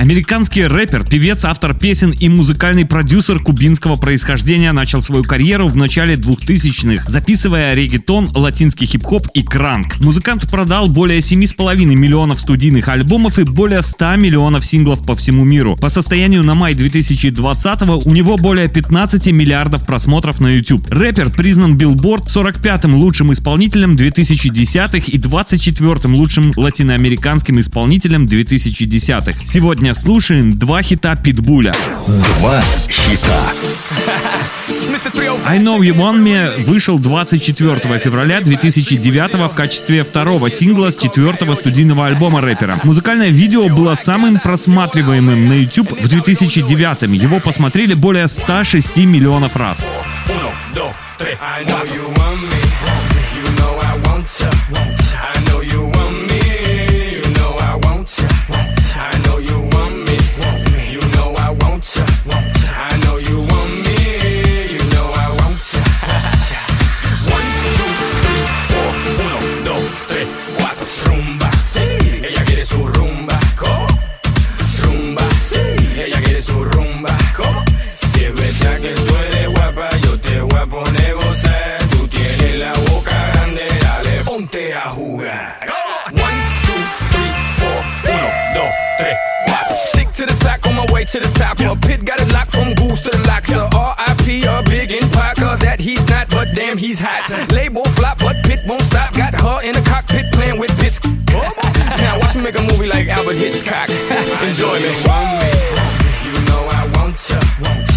Американский рэпер, певец, автор песен и музыкальный продюсер кубинского происхождения начал свою карьеру в начале 2000-х, записывая регетон, латинский хип-хоп и кранк. Музыкант продал более 7,5 миллионов студийных альбомов и более 100 миллионов синглов по всему миру. По состоянию на май 2020 у него более 15 миллиардов просмотров на YouTube. Рэпер признан Billboard 45-м лучшим исполнителем 2010-х и 24-м лучшим латиноамериканским исполнителем 2010-х. Сегодня слушаем два хита Питбуля. Два хита. I Know You Want Me вышел 24 февраля 2009 в качестве второго сингла с четвертого студийного альбома рэпера. Музыкальное видео было самым просматриваемым на YouTube в 2009 Его посмотрели более 106 миллионов раз. Uno, dos, tres. I know you want me. One, two, three, four. Uno, dos, tres, cuatro. Stick to the track on my way to the top. A pit got it locked from goose to the locks. A R.I.P. a big in Parker that he's not, but damn he's hot. Label flop, but pit won't stop. Got her in the cockpit playing with bits. now watch me make a movie like Albert Hitchcock. Enjoy me. You know I want. I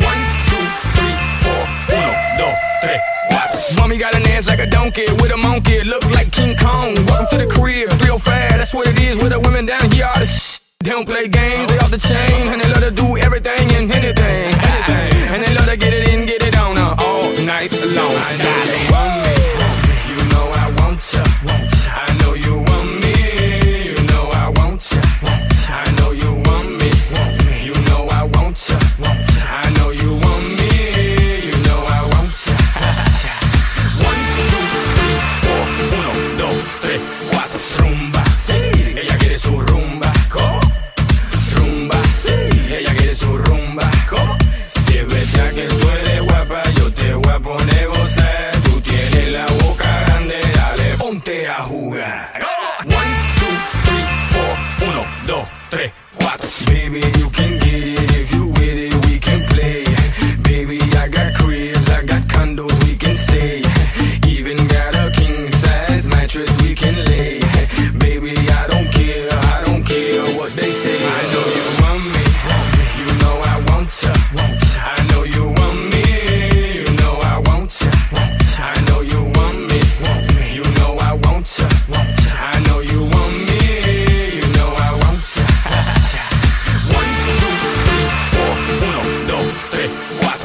One, two, three, four. Mommy got like a donkey with a monkey. Look like King Kong. Welcome to the crib, 305. That's what it is with the women down here. All the sh- they don't play games, they off the chain, and they love to do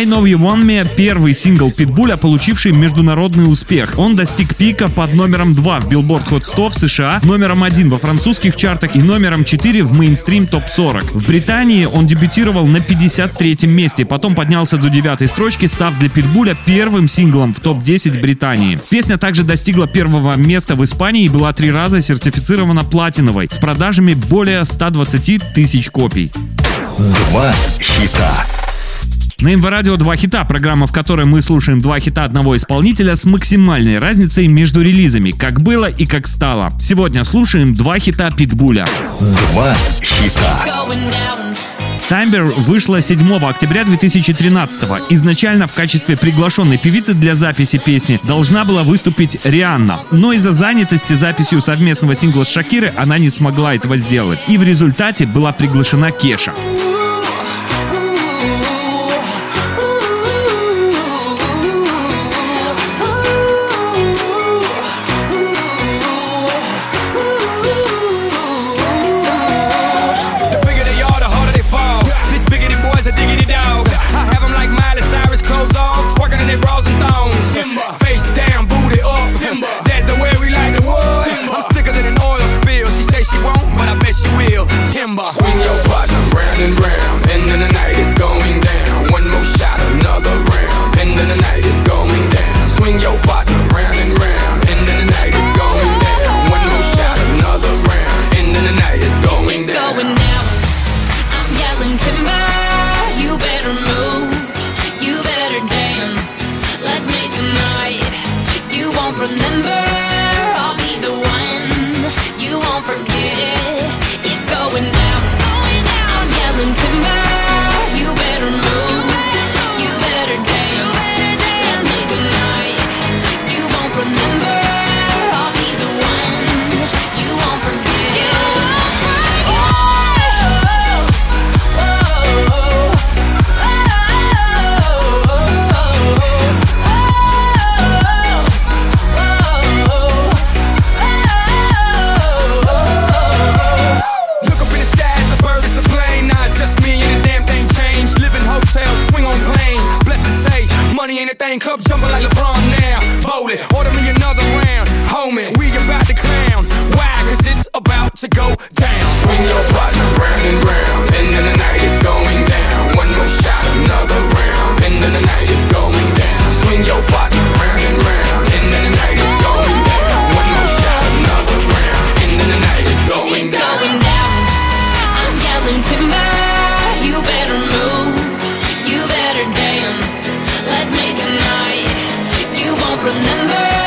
I Know You Want Me — первый сингл Питбуля, получивший международный успех. Он достиг пика под номером 2 в Billboard Hot 100 в США, номером 1 во французских чартах и номером 4 в мейнстрим топ-40. В Британии он дебютировал на 53-м месте, потом поднялся до девятой строчки, став для Питбуля первым синглом в топ-10 Британии. Песня также достигла первого места в Испании и была три раза сертифицирована платиновой с продажами более 120 тысяч копий. Два хита. На МВ Радио два хита, программа, в которой мы слушаем два хита одного исполнителя с максимальной разницей между релизами, как было и как стало. Сегодня слушаем два хита Питбуля. Два хита. Таймбер вышла 7 октября 2013 Изначально в качестве приглашенной певицы для записи песни должна была выступить Рианна. Но из-за занятости записью совместного сингла с Шакирой она не смогла этого сделать. И в результате была приглашена Кеша. Thing. Club jumping like LeBron now. Bowl it, order me another round. Homie, we about to clown. Why? Cause it's about to go remember.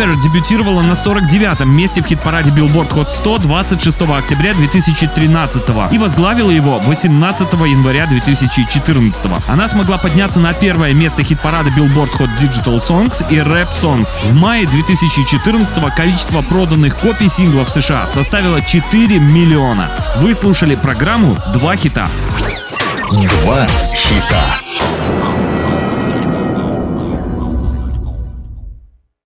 Таймбер дебютировала на 49-м месте в хит-параде Billboard Hot 100 26 октября 2013 и возглавила его 18 января 2014. Она смогла подняться на первое место хит-парада Billboard Hot Digital Songs и Rap Songs. В мае 2014 количество проданных копий синглов в США составило 4 миллиона. Вы слушали программу «Два хита». Два хита.